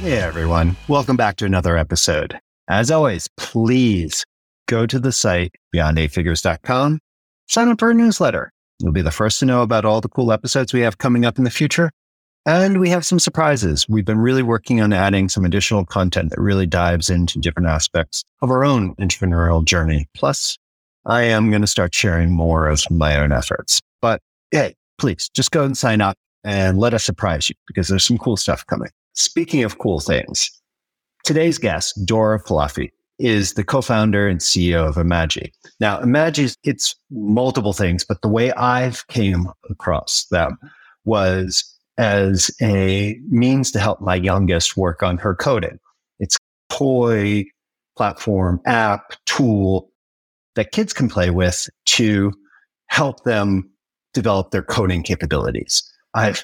Hey everyone, welcome back to another episode. As always, please go to the site beyond8figures.com, sign up for a newsletter. You'll be the first to know about all the cool episodes we have coming up in the future. And we have some surprises. We've been really working on adding some additional content that really dives into different aspects of our own entrepreneurial journey. Plus, I am going to start sharing more of my own efforts. But hey, please just go and sign up and let us surprise you because there's some cool stuff coming. Speaking of cool things, today's guest, Dora Khalafi, is the co-founder and CEO of Imagi. Now, Imagi, it's multiple things, but the way I've came across them was as a means to help my youngest work on her coding. It's toy platform, app, tool that kids can play with to help them develop their coding capabilities. I've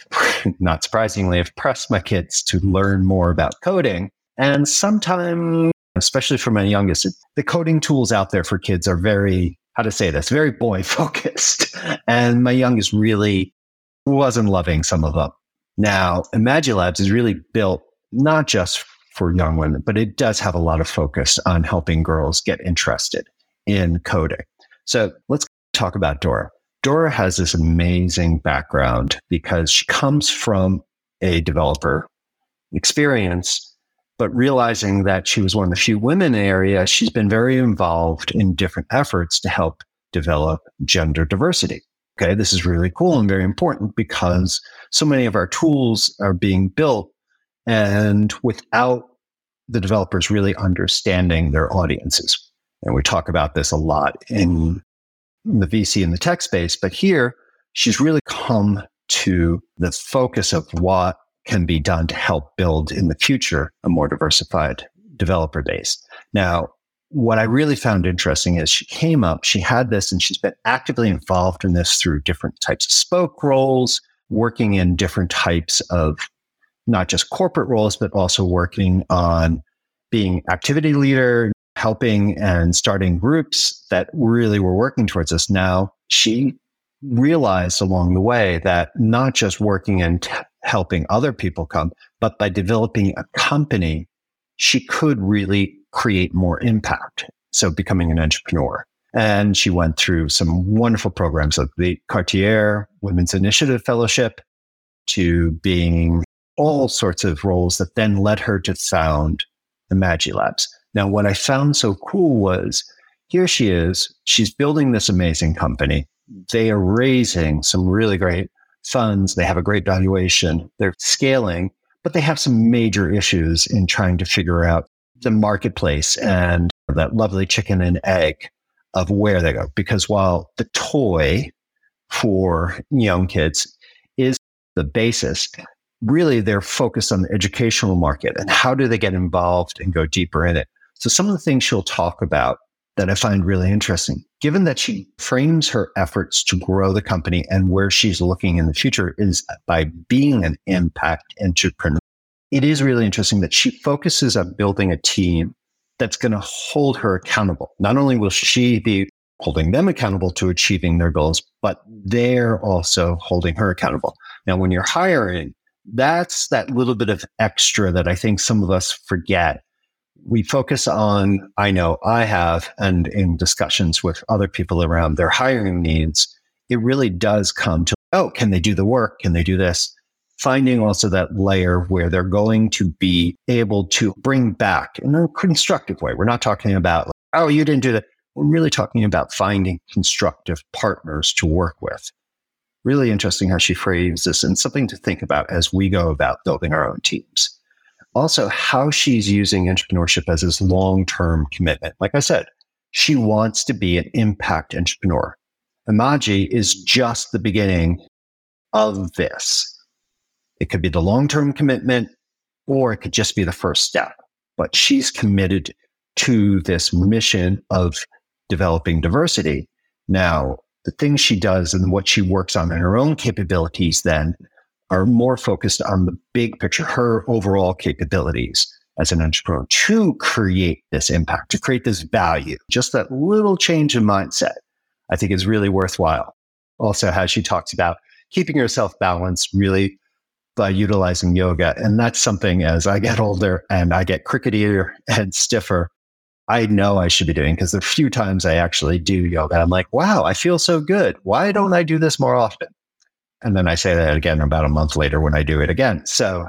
not surprisingly have pressed my kids to learn more about coding. And sometimes, especially for my youngest, the coding tools out there for kids are very, how to say this, very boy focused. And my youngest really wasn't loving some of them. Now, Imagilabs is really built not just for young women, but it does have a lot of focus on helping girls get interested in coding. So let's talk about Dora. Dora has this amazing background because she comes from a developer experience, but realizing that she was one of the few women in the area, she's been very involved in different efforts to help develop gender diversity. Okay, this is really cool and very important because so many of our tools are being built and without the developers really understanding their audiences. And we talk about this a lot in the VC and the tech space. But here, she's really come to the focus of what can be done to help build in the future a more diversified developer base. Now, what I really found interesting is she came up, she had this, and she's been actively involved in this through different types of spoke roles, working in different types of not just corporate roles, but also working on being activity leader, helping and starting groups that really were working towards this. Now, she realized along the way that not just working and t- helping other people come, but by developing a company, she could really create more impact. So becoming an entrepreneur. And she went through some wonderful programs like the Cartier Women's Initiative Fellowship to being all sorts of roles that then led her to found Imagilabs. Now, what I found so cool was here she is, she's building this amazing company. They are raising some really great funds. They have a great valuation. They're scaling, but they have some major issues in trying to figure out the marketplace and that lovely chicken and egg of where they go. Because while the toy for young kids is the basis, really they're focused on the educational market and how do they get involved and go deeper in it. So some of the things she'll talk about that I find really interesting, given that she frames her efforts to grow the company and where she's looking in the future is by being an impact entrepreneur. It is really interesting that she focuses on building a team that's going to hold her accountable. Not only will she be holding them accountable to achieving their goals, but they're also holding her accountable. Now, when you're hiring, that's that little bit of extra that I think some of us forget we focus on, I know I have, and in discussions with other people around their hiring needs, it really does come to, oh, can they do the work? Can they do this? Finding also that layer where they're going to be able to bring back in a constructive way. We're not talking about, like, oh, you didn't do that. We're really talking about finding constructive partners to work with. Really interesting how she frames this and something to think about as we go about building our own teams also how she's using entrepreneurship as this long term commitment. Like I said, she wants to be an impact entrepreneur. Imagi is just the beginning of this. It could be the long term commitment, or it could just be the first step. But she's committed to this mission of developing diversity. Now, the things she does and what she works on in her own capabilities then are more focused on the big picture, her overall capabilities as an entrepreneur to create this impact, to create this value. Just that little change in mindset, I think is really worthwhile. Also, how she talks about keeping herself balanced really by utilizing yoga. And that's something as I get older and I get cricketier and stiffer, I know I should be doing because the few times I actually do yoga, I'm like, wow, I feel so good. Why don't I do this more often? And then I say that again about a month later when I do it again. So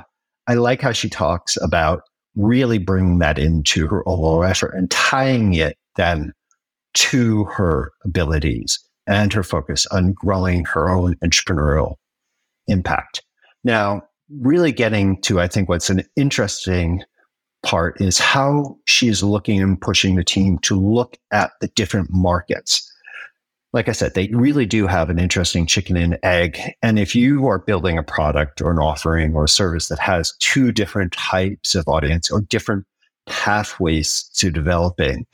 I like how she talks about really bringing that into her overall effort and tying it then to her abilities and her focus on growing her own entrepreneurial impact. Now, really getting to, I think, what's an interesting part is how she is looking and pushing the team to look at the different markets. Like I said, they really do have an interesting chicken and egg. And if you are building a product or an offering or a service that has two different types of audience or different pathways to developing,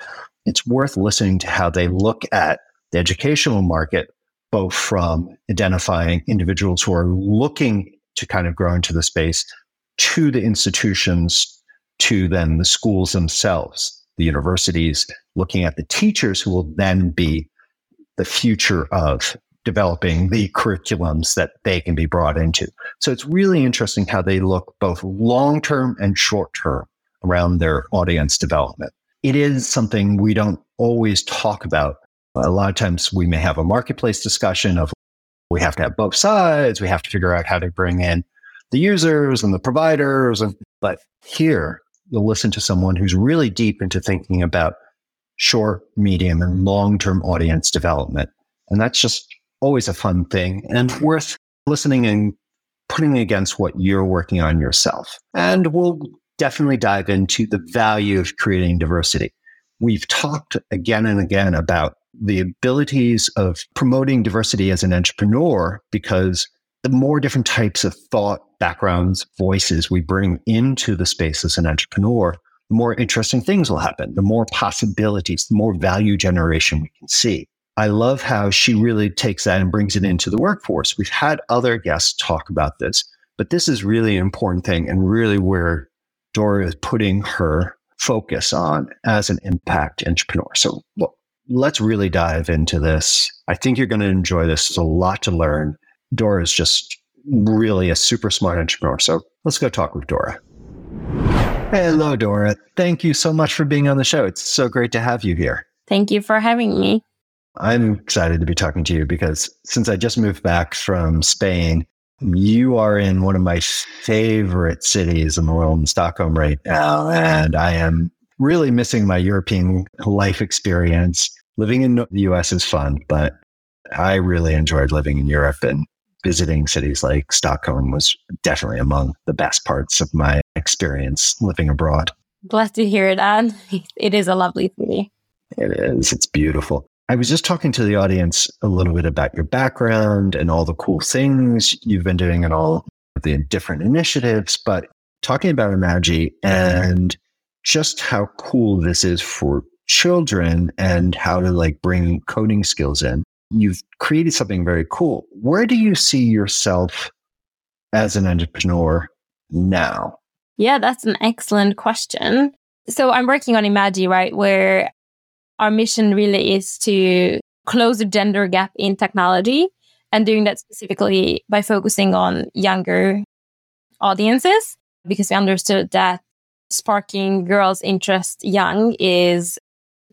it's worth listening to how they look at the educational market, both from identifying individuals who are looking to kind of grow into the space to the institutions to then the schools themselves, the universities, looking at the teachers who will then be the future of developing the curriculums that they can be brought into. So it's really interesting how they look both long term and short term around their audience development. It is something we don't always talk about. A lot of times we may have a marketplace discussion of we have to have both sides. We have to figure out how to bring in the users and the providers. And, but here you'll listen to someone who's really deep into thinking about short, medium, and long term audience development. And that's just always a fun thing and worth listening and putting against what you're working on yourself. And we'll definitely dive into the value of creating diversity. We've talked again and again about the abilities of promoting diversity as an entrepreneur because the more different types of thought, backgrounds, voices we bring into the space as an entrepreneur, the more interesting things will happen, the more possibilities, the more value generation we can see. I love how she really takes that and brings it into the workforce. We've had other guests talk about this, but this is really an important thing and really where Dora is putting her focus on as an impact entrepreneur. So let's really dive into this. I think you're going to enjoy this. There's a lot to learn. Dora is just really a super smart entrepreneur. So let's go talk with Dora. Hello, Dora. Thank you so much for being on the show. It's so great to have you here. Thank you for having me. I'm excited to be talking to you because since I just moved back from Spain, you are in one of my favorite cities in the world, in Stockholm right now. Oh, and I am really missing my European life experience. Living in the US is fun, but I really enjoyed living in Europe and visiting cities like Stockholm was definitely among the best parts of my experience living abroad. Glad to hear it, Anne. It is a lovely city. It is. It's beautiful. I was just talking to the audience a little bit about your background and all the cool things you've been doing and all the different initiatives, but talking about Imagi and just how cool this is for children and how to like bring coding skills in you've created something very cool. Where do you see yourself as an entrepreneur now? Yeah, that's an excellent question. So I'm working on Imagi, right, where our mission really is to close the gender gap in technology and doing that specifically by focusing on younger audiences because we understood that sparking girls' interest young is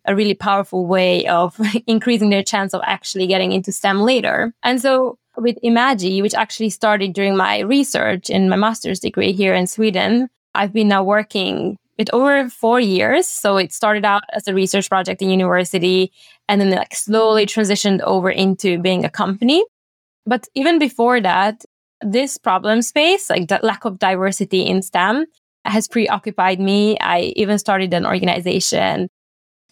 a really powerful way of increasing their chance of actually getting into STEM later. And so with Imagi, which actually started during my research in my master's degree here in Sweden, I've been now working with over four years. So it started out as a research project in university and then like slowly transitioned over into being a company. But even before that, this problem space, like the lack of diversity in STEM, has preoccupied me. I even started an organization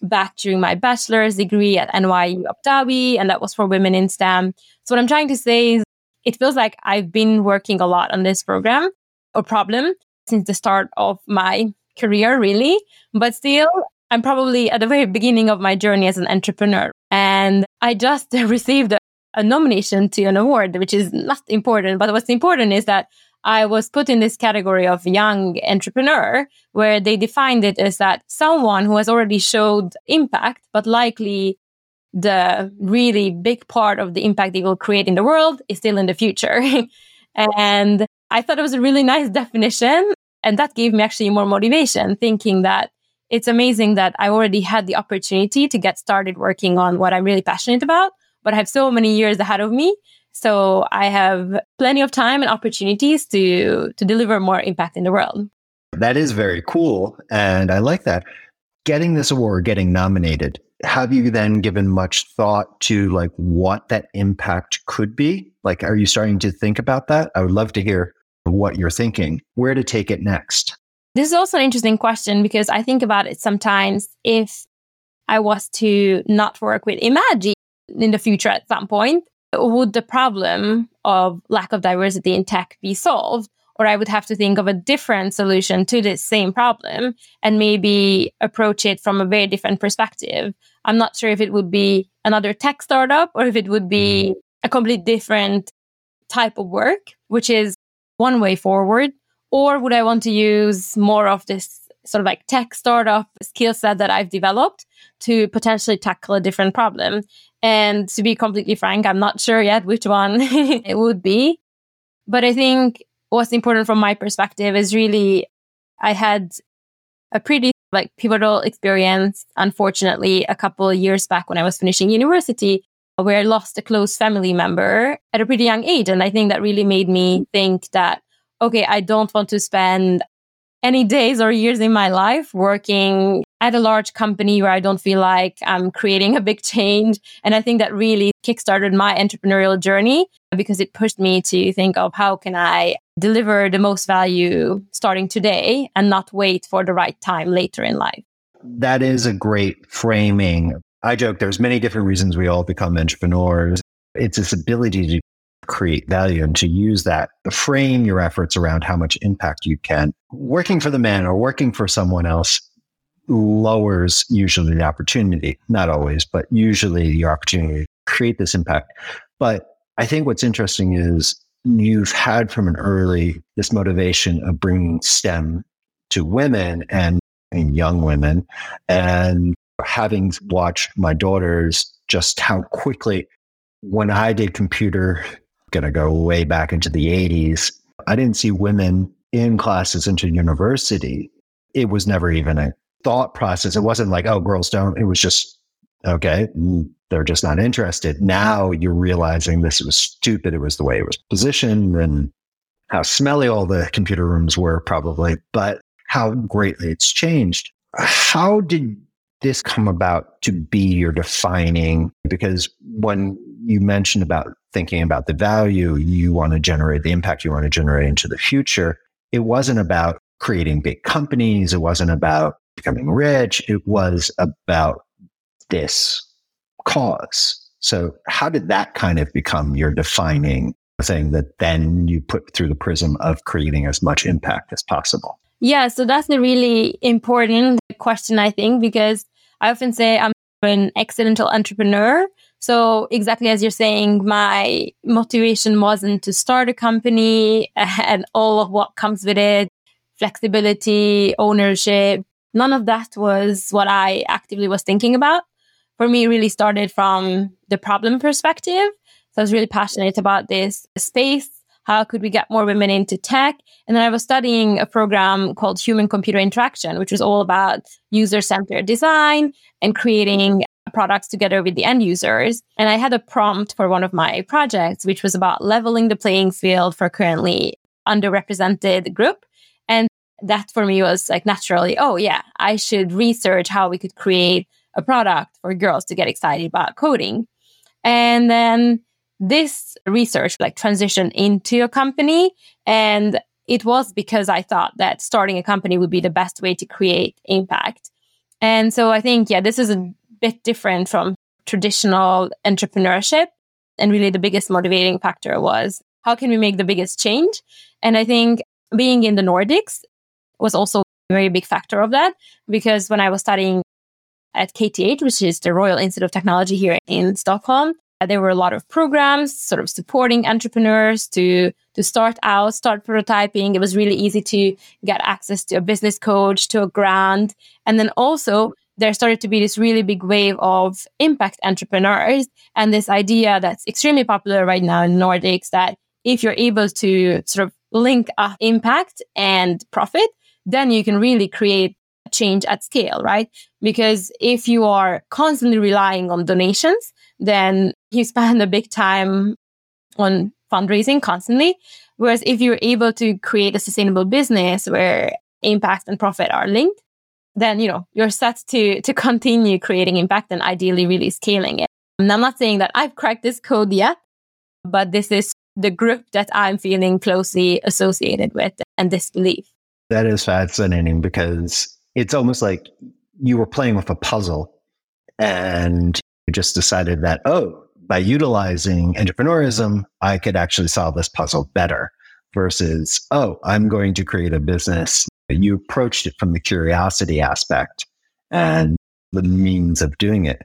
back during my bachelor's degree at NYU Abu Dhabi, and that was for women in STEM. So what I'm trying to say is it feels like I've been working a lot on this program or problem since the start of my career, really. But still, I'm probably at the very beginning of my journey as an entrepreneur. And I just received a, a nomination to an award, which is not important. But what's important is that I was put in this category of young entrepreneur, where they defined it as that someone who has already showed impact, but likely the really big part of the impact they will create in the world is still in the future. and I thought it was a really nice definition. And that gave me actually more motivation, thinking that it's amazing that I already had the opportunity to get started working on what I'm really passionate about, but I have so many years ahead of me. So I have plenty of time and opportunities to to deliver more impact in the world. That is very cool. And I like that. Getting this award, getting nominated, have you then given much thought to like what that impact could be? Like, are you starting to think about that? I would love to hear what you're thinking, where to take it next. This is also an interesting question because I think about it sometimes if I was to not work with Imagi in the future at some point, would the problem of lack of diversity in tech be solved? Or I would have to think of a different solution to this same problem and maybe approach it from a very different perspective. I'm not sure if it would be another tech startup or if it would be mm-hmm. a completely different type of work, which is one way forward. Or would I want to use more of this sort of like tech startup skill set that I've developed to potentially tackle a different problem? And to be completely frank, I'm not sure yet which one it would be. But I think what's important from my perspective is really I had a pretty like pivotal experience, unfortunately, a couple of years back when I was finishing university, where I lost a close family member at a pretty young age. And I think that really made me think that, okay, I don't want to spend any days or years in my life working at a large company where I don't feel like I'm creating a big change. And I think that really kickstarted my entrepreneurial journey because it pushed me to think of how can I deliver the most value starting today and not wait for the right time later in life. That is a great framing. I joke there's many different reasons we all become entrepreneurs. It's this ability to create value and to use that to frame your efforts around how much impact you can. Working for the man or working for someone else lowers usually the opportunity, not always, but usually the opportunity to create this impact. But I think what's interesting is you've had from an early this motivation of bringing STEM to women and, and young women, and having watched my daughters just how quickly, when I did computer, going to go way back into the 80s, I didn't see women in classes into university. It was never even a thought process. It wasn't like, oh, girls don't. It was just, okay, mm, they're just not interested. Now you're realizing this was stupid. It was the way it was positioned and how smelly all the computer rooms were, probably, but how greatly it's changed. How did this come about to be your defining? Because when you mentioned about thinking about the value you want to generate, the impact you want to generate into the future, it wasn't about creating big companies. It wasn't about becoming rich. It was about this cause. So, how did that kind of become your defining thing that then you put through the prism of creating as much impact as possible? Yeah, so that's a really important question, I think, because I often say I'm an accidental entrepreneur. So, exactly as you're saying, my motivation wasn't to start a company and all of what comes with it flexibility, ownership. None of that was what I actively was thinking about for me it really started from the problem perspective. So I was really passionate about this space. How could we get more women into tech? And then I was studying a program called Human Computer Interaction, which was all about user centered design and creating products together with the end users. And I had a prompt for one of my projects, which was about leveling the playing field for currently underrepresented group. And that for me was like naturally, oh yeah, I should research how we could create a product for girls to get excited about coding. And then this research like transitioned into a company and it was because I thought that starting a company would be the best way to create impact. And so I think, yeah, this is a bit different from traditional entrepreneurship. And really, the biggest motivating factor was how can we make the biggest change? And I think being in the Nordics was also a very big factor of that because when I was studying at KTH, which is the Royal Institute of Technology here in Stockholm, there were a lot of programs sort of supporting entrepreneurs to to start out, start prototyping. It was really easy to get access to a business coach, to a grant. And then also there started to be this really big wave of impact entrepreneurs and this idea that's extremely popular right now in Nordics that if you're able to sort of link up impact and profit, then you can really create change at scale, right? Because if you are constantly relying on donations, then you spend a big time on fundraising constantly. Whereas if you're able to create a sustainable business where impact and profit are linked, then you know you're set to to continue creating impact and ideally really scaling it. And I'm not saying that I've cracked this code yet, but this is the group that I'm feeling closely associated with and this belief. That is fascinating because it's almost like you were playing with a puzzle and you just decided that, oh, by utilizing entrepreneurism, I could actually solve this puzzle better versus, oh, I'm going to create a business. You approached it from the curiosity aspect and the means of doing it.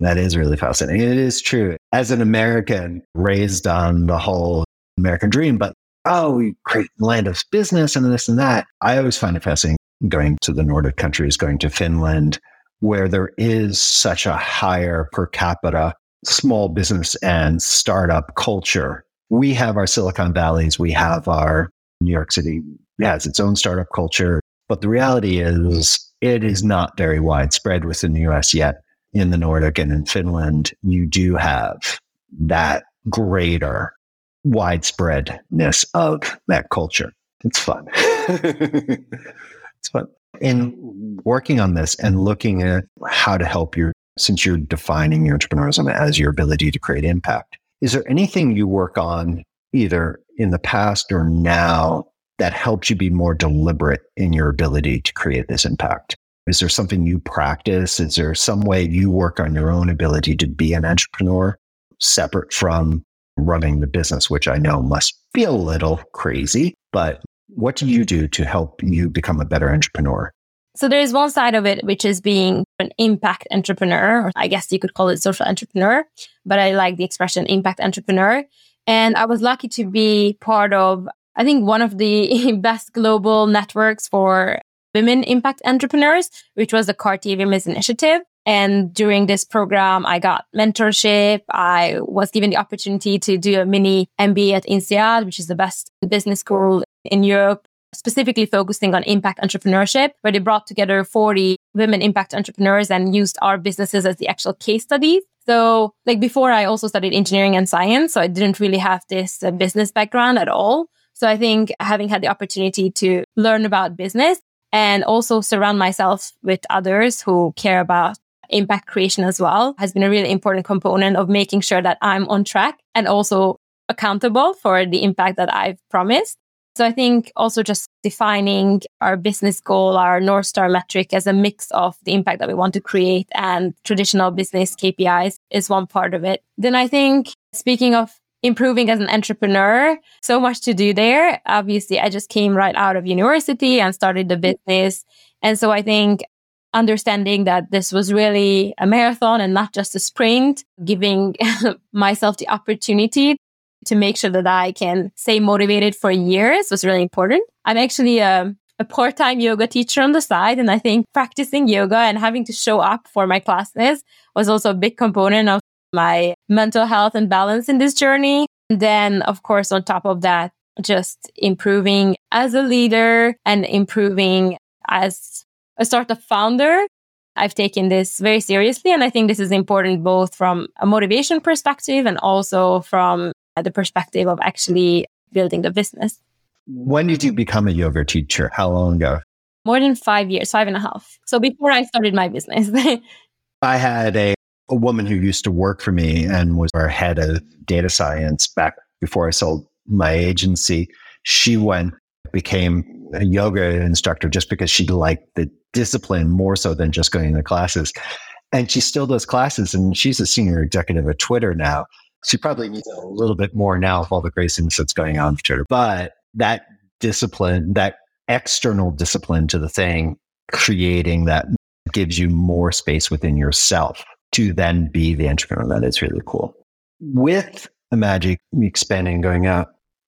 That is really fascinating. It is true. As an American raised on the whole American dream, but oh, we create land of business and this and that. I always find it fascinating going to the Nordic countries, going to Finland, where there is such a higher per capita small business and startup culture. We have our Silicon Valleys, we have our New York City has its own startup culture, but the reality is it is not very widespread within the US yet. In the Nordic and in Finland, you do have that greater widespreadness of that culture. It's fun. it's fun. In working on this and looking at how to help you since you're defining your entrepreneurship as your ability to create impact, is there anything you work on either in the past or now that helps you be more deliberate in your ability to create this impact? Is there something you practice? Is there some way you work on your own ability to be an entrepreneur separate from running the business, which I know must be a little crazy, but what do you do to help you become a better entrepreneur? So there is one side of it, which is being an impact entrepreneur, or I guess you could call it social entrepreneur, but I like the expression impact entrepreneur. And I was lucky to be part of, I think, one of the best global networks for women impact entrepreneurs, which was the Cartier Women's Initiative. And during this program, I got mentorship. I was given the opportunity to do a mini MBA at INSEAD, which is the best business school in Europe, specifically focusing on impact entrepreneurship, where they brought together 40 women impact entrepreneurs and used our businesses as the actual case studies. So, like before, I also studied engineering and science. So I didn't really have this uh, business background at all. So I think having had the opportunity to learn about business and also surround myself with others who care about impact creation as well has been a really important component of making sure that I'm on track and also accountable for the impact that I've promised. So I think also just defining our business goal, our North Star metric as a mix of the impact that we want to create and traditional business KPIs is one part of it. Then I think speaking of improving as an entrepreneur, so much to do there. Obviously, I just came right out of university and started the mm-hmm. business. And so I think understanding that this was really a marathon and not just a sprint, giving myself the opportunity to make sure that I can stay motivated for years was really important. I'm actually a, a part time yoga teacher on the side. And I think practicing yoga and having to show up for my classes was also a big component of my mental health and balance in this journey. And then, of course, on top of that, just improving as a leader and improving as a startup founder. I've taken this very seriously. And I think this is important both from a motivation perspective and also from the perspective of actually building the business. When did you become a yoga teacher? How long ago? More than five years, five and a half. So before I started my business. I had a, a woman who used to work for me and was our head of data science back before I sold my agency. She went, became a yoga instructor just because she liked the discipline more so than just going to classes. And she still does classes and she's a senior executive at Twitter now. She probably needs a little bit more now with all the craziness that's going on for Twitter. But that discipline, that external discipline to the thing, creating that gives you more space within yourself to then be the entrepreneur. That is really cool. With Imagi expanding and going out,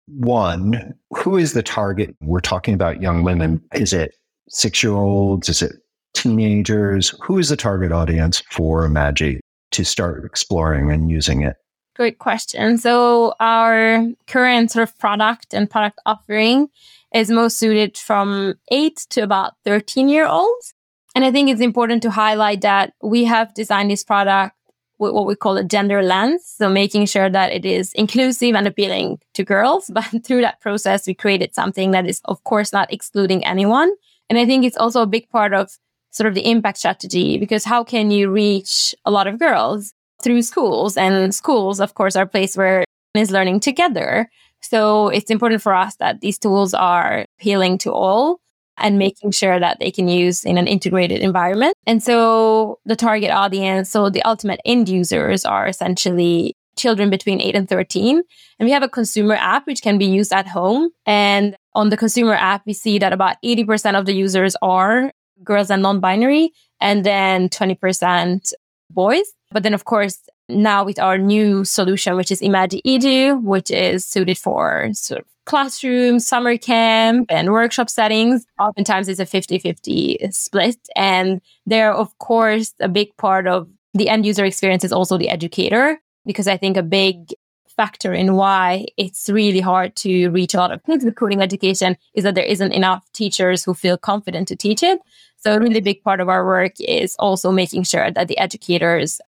one, who is the target? We're talking about young women. Is it six year olds? Is it teenagers? Who is the target audience for Imagi to start exploring and using it? Great question. So, our current sort of product and product offering is most suited from 8 to about 13 year olds. And I think it's important to highlight that we have designed this product with what we call a gender lens. So making sure that it is inclusive and appealing to girls. But through that process, we created something that is, of course, not excluding anyone. And I think it's also a big part of sort of the impact strategy because how can you reach a lot of girls through schools? And schools, of course, are a place where is learning together. So it's important for us that these tools are appealing to all and making sure that they can use in an integrated environment. And so the target audience, so the ultimate end users are essentially children between 8 and 13. And we have a consumer app which can be used at home. And on the consumer app, we see that about 80% of the users are girls and non binary, and then 20% boys. But then, of course, now with our new solution, which is Imagi Edu, which is suited for sort of classroom, summer camp, and workshop settings. Oftentimes it's a 50 50 split. And there, of course, a big part of the end user experience is also the educator, because I think a big factor in why it's really hard to reach a lot of kids with coding education is that there isn't enough teachers who feel confident to teach it. So, a really big part of our work is also making sure that the educators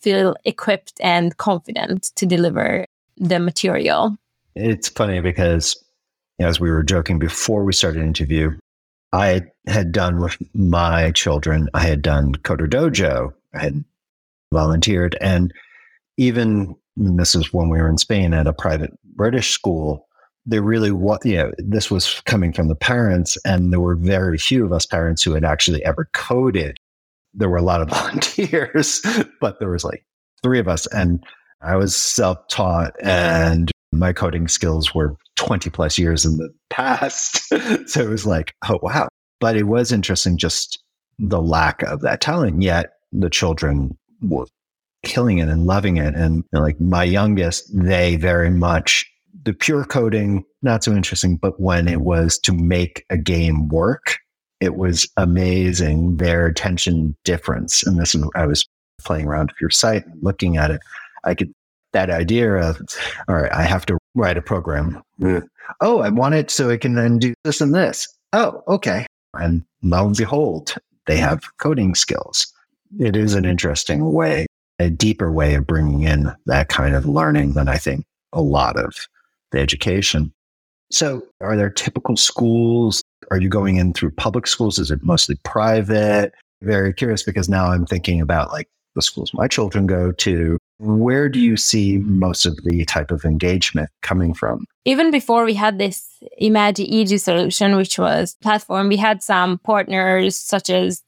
feel equipped and confident to deliver the material. It's funny because, as we were joking before we started interview, I had done with my children, I had done Coder Dojo, I had volunteered. And even this is when we were in Spain at a private British school, there really was, you know, this was coming from the parents, and there were very few of us parents who had actually ever coded. There were a lot of volunteers, but there was like three of us, and I was self taught, and my coding skills were 20 plus years in the past. so it was like, oh, wow. But it was interesting just the lack of that talent. Yet the children were killing it and loving it. And you know, like my youngest, they very much, the pure coding, not so interesting. But when it was to make a game work, it was amazing their attention difference. And this, I was playing around with your site and looking at it. I could that idea of, all right, I have to write a program. Oh, I want it so it can then do this and this. Oh, okay. And lo and behold, they have coding skills. It is an interesting way, a deeper way of bringing in that kind of learning than I think a lot of the education. So, are there typical schools? Are you going in through public schools? Is it mostly private? Very curious because now I'm thinking about like the schools my children go to. Where do you see most of the type of engagement coming from? Even before we had this Imagi Edu solution, which was platform, we had some partners such as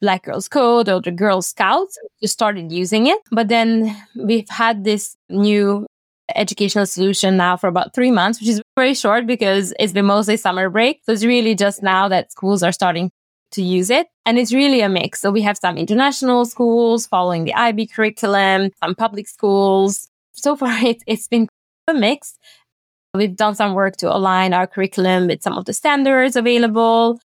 Black Girls Code or the Girl Scouts who started using it. But then we've had this new educational solution now for about three months, which is very short because it's been mostly summer break. So it's really just now that schools are starting to use it. And it's really a mix. So we have some international schools following the IB curriculum, some public schools. So far, it, it's been a mix. We've done some work to align our curriculum with some of the standards available,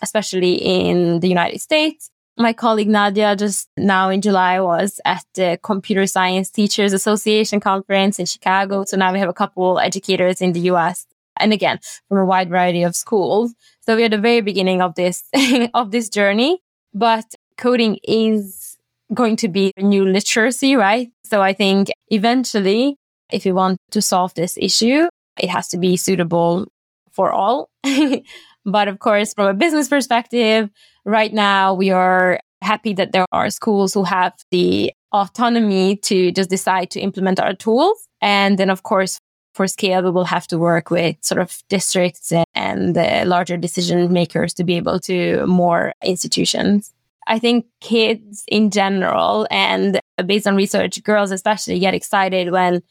especially in the United States. My colleague Nadia just now in July was at the Computer Science Teachers Association conference in Chicago. So now we have a couple educators in the US and again from a wide variety of schools so we're at the very beginning of this of this journey, but coding is going to be a new literacy, right? So I think eventually, if you want to solve this issue, it has to be suitable for all. but of course, from a business perspective, right now we are happy that there are schools who have the autonomy to just decide to implement our tools. And then, of course, for scale, we will have to work with sort of districts and the larger decision makers to be able to more institutions. I think kids in general and based on research, girls especially get excited when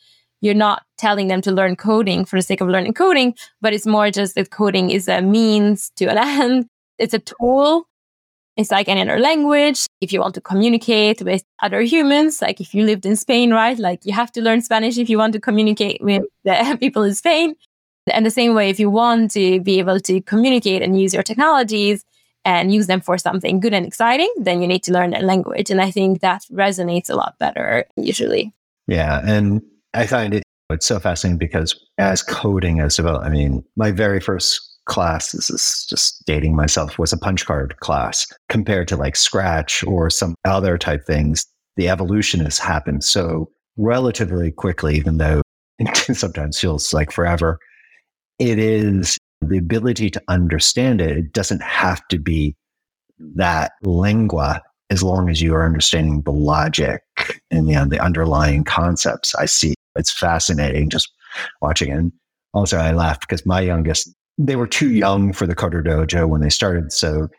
you're not telling them to learn coding for the sake of learning coding, but it's more just that coding is a means to an end. It's a tool. It's like any other language. If you want to communicate with other humans, like if you lived in Spain, right? Like you have to learn Spanish if you want to communicate with the people in Spain. And the same way, if you want to be able to communicate and use your technologies and use them for something good and exciting, then you need to learn their language. And I think that resonates a lot better usually. Yeah. And I find it it's so fascinating because as coding as well, I mean, my very first class, this is just dating myself, was a punch card class compared to like Scratch or some other type things. The evolution has happened so relatively quickly, even though it sometimes feels like forever. It is the ability to understand it. It doesn't have to be that lingua as long as you are understanding the logic and you know, the underlying concepts. I see it's fascinating just watching it. And also, I laugh because my youngest, they were too young for the Coder Dojo when they started. So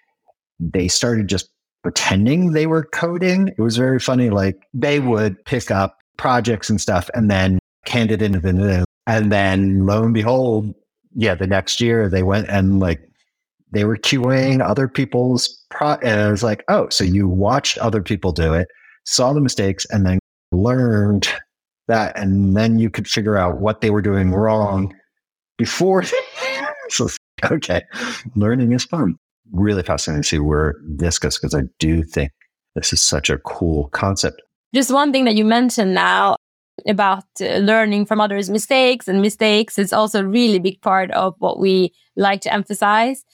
they started just pretending they were coding. It was very funny. Like they would pick up projects and stuff and then hand it into the, and then lo and behold, yeah, the next year they went and like they were QAing other people's pro and I was like, oh, so you watched other people do it, saw the mistakes, and then learned that, and then you could figure out what they were doing wrong before. so okay, learning is fun. Really fascinating to see where this goes because I do think this is such a cool concept. Just one thing that you mentioned now about uh, learning from others' mistakes and mistakes is also a really big part of what we like to emphasize.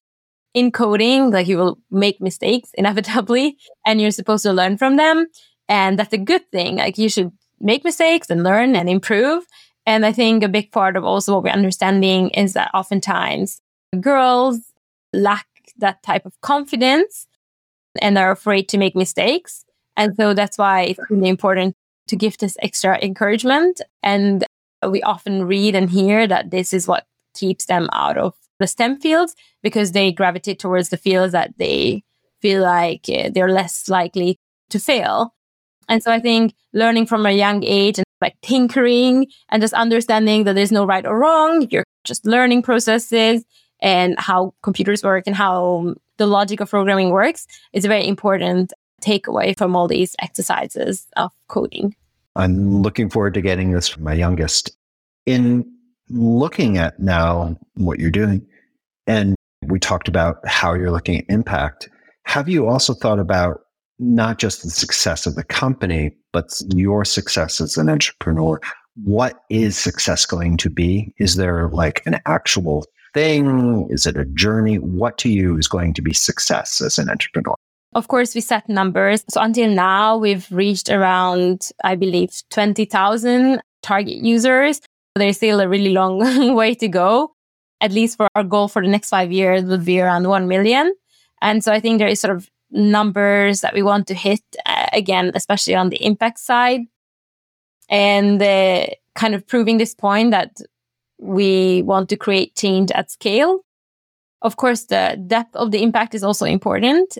In coding, like you will make mistakes inevitably and you're supposed to learn from them. And that's a good thing. Like you should make mistakes and learn and improve. And I think a big part of also what we're understanding is that oftentimes girls lack that type of confidence and are afraid to make mistakes. And so that's why it's really important to give this extra encouragement. And we often read and hear that this is what keeps them out of the STEM fields because they gravitate towards the fields that they feel like uh, they're less likely to fail. And so I think learning from a young age and like tinkering and just understanding that there's no right or wrong, you're just learning processes and how computers work and how the logic of programming works is a very important takeaway from all these exercises of coding. I'm looking forward to getting this from my youngest. In looking at now what you're doing, and we talked about how you're looking at impact, have you also thought about not just the success of the company, but your success as an entrepreneur? What is success going to be? Is there like an actual thing? Is it a journey? What to you is going to be success as an entrepreneur? Of course, we set numbers. So until now, we've reached around, I believe, 20,000 target users. There's still a really long way to go. At least for our goal for the next five years would be around 1 million. And so I think there is sort of numbers that we want to hit uh, again, especially on the impact side. And uh, kind of proving this point that we want to create change at scale. Of course, the depth of the impact is also important.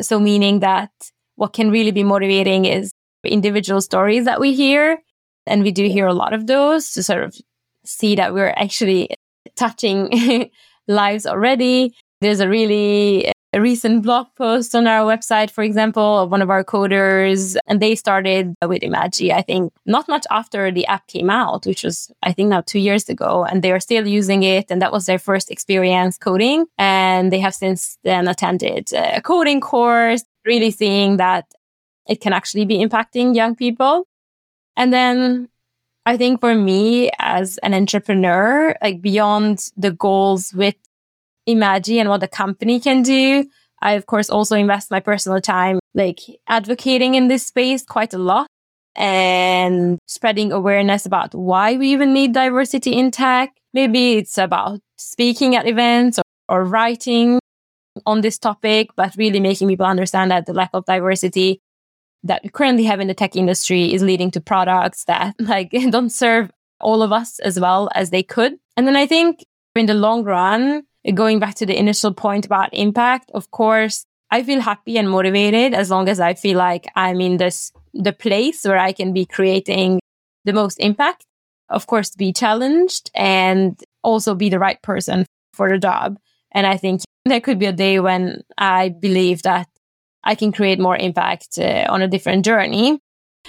So, meaning that what can really be motivating is individual stories that we hear. And we do hear a lot of those to sort of see that we're actually touching lives already. There's a really a recent blog post on our website, for example, of one of our coders, and they started with Imagi, I think, not much after the app came out, which was, I think, now two years ago, and they are still using it. And that was their first experience coding. And they have since then attended a coding course, really seeing that it can actually be impacting young people. And then I think for me as an entrepreneur, like beyond the goals with Imagi and what the company can do. I, of course, also invest my personal time like advocating in this space quite a lot and spreading awareness about why we even need diversity in tech. Maybe it's about speaking at events or, or writing on this topic, but really making people understand that the lack of diversity that we currently have in the tech industry is leading to products that like don't serve all of us as well as they could. And then I think in the long run, going back to the initial point about impact, of course, I feel happy and motivated as long as I feel like I'm in this the place where I can be creating the most impact. Of course, be challenged and also be the right person for the job. And I think there could be a day when I believe that I can create more impact uh, on a different journey.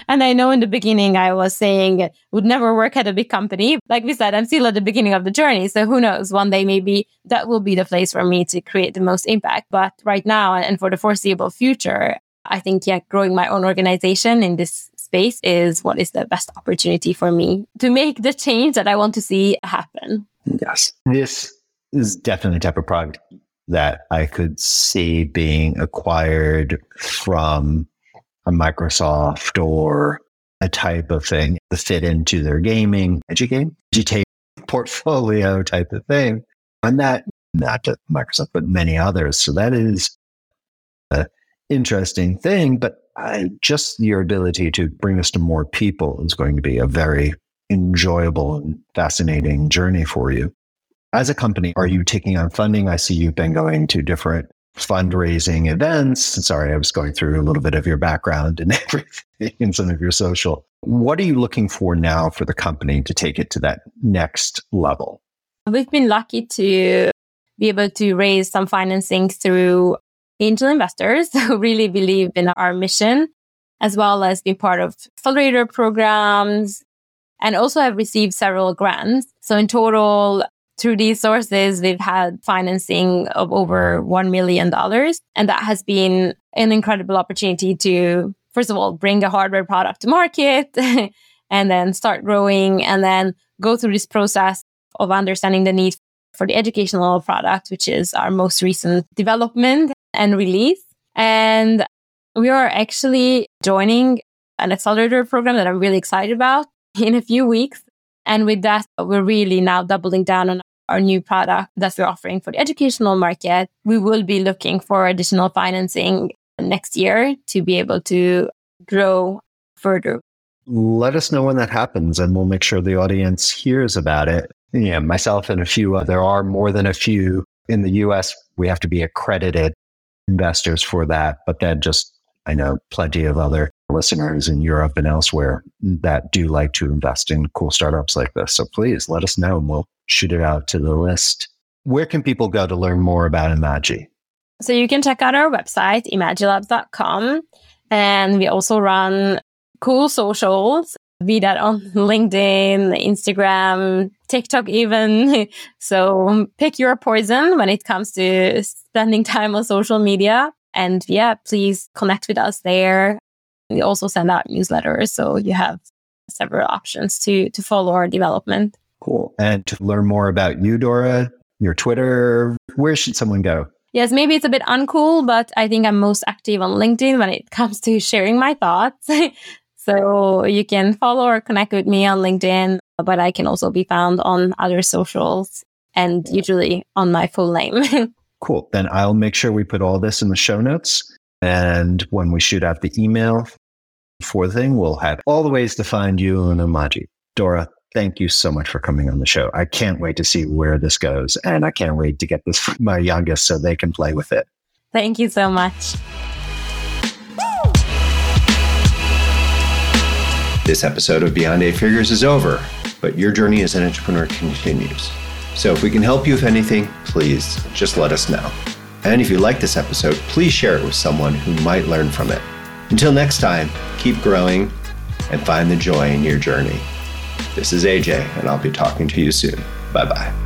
And I know in the beginning I was saying would never work at a big company. Like we said, I'm still at the beginning of the journey. So who knows? One day maybe that will be the place for me to create the most impact. But right now and for the foreseeable future, I think yeah, growing my own organization in this space is what is the best opportunity for me to make the change that I want to see happen. Yes. This is definitely a type of product that I could see being acquired from a Microsoft or a type of thing to fit into their gaming, educate, educate portfolio type of thing. And that, not Microsoft, but many others. So that is an interesting thing. But I, just your ability to bring this to more people is going to be a very enjoyable and fascinating journey for you. As a company, are you taking on funding? I see you've been going to different fundraising events. Sorry, I was going through a little bit of your background and everything and some of your social. What are you looking for now for the company to take it to that next level? We've been lucky to be able to raise some financing through angel investors who really believe in our mission, as well as being part of accelerator programs, and also have received several grants. So in total, through these sources, we've had financing of over $1 million. And that has been an incredible opportunity to, first of all, bring a hardware product to market and then start growing and then go through this process of understanding the need for the educational product, which is our most recent development and release. And we are actually joining an accelerator program that I'm really excited about in a few weeks. And with that, we're really now doubling down on our new product that we're offering for the educational market. We will be looking for additional financing next year to be able to grow further. Let us know when that happens and we'll make sure the audience hears about it. Yeah, myself and a few, there are more than a few in the US. We have to be accredited investors for that, but then just I know plenty of other listeners in Europe and elsewhere that do like to invest in cool startups like this. So please let us know and we'll shoot it out to the list. Where can people go to learn more about Imagi? So you can check out our website, imagilabs.com. And we also run cool socials, be that on LinkedIn, Instagram, TikTok, even. so pick your poison when it comes to spending time on social media. And yeah, please connect with us there. We also send out newsletters, so you have several options to to follow our development. Cool. And to learn more about you, Dora, your Twitter, where should someone go? Yes, maybe it's a bit uncool, but I think I'm most active on LinkedIn when it comes to sharing my thoughts. so you can follow or connect with me on LinkedIn, but I can also be found on other socials and usually on my full name. Cool. Then I'll make sure we put all this in the show notes. And when we shoot out the email for the thing, we'll have all the ways to find you and Imagi. Dora, thank you so much for coming on the show. I can't wait to see where this goes. And I can't wait to get this for my youngest so they can play with it. Thank you so much. This episode of Beyond Eight Figures is over, but your journey as an entrepreneur continues. So if we can help you with anything, please just let us know. And if you like this episode, please share it with someone who might learn from it. Until next time, keep growing and find the joy in your journey. This is AJ, and I'll be talking to you soon. Bye bye.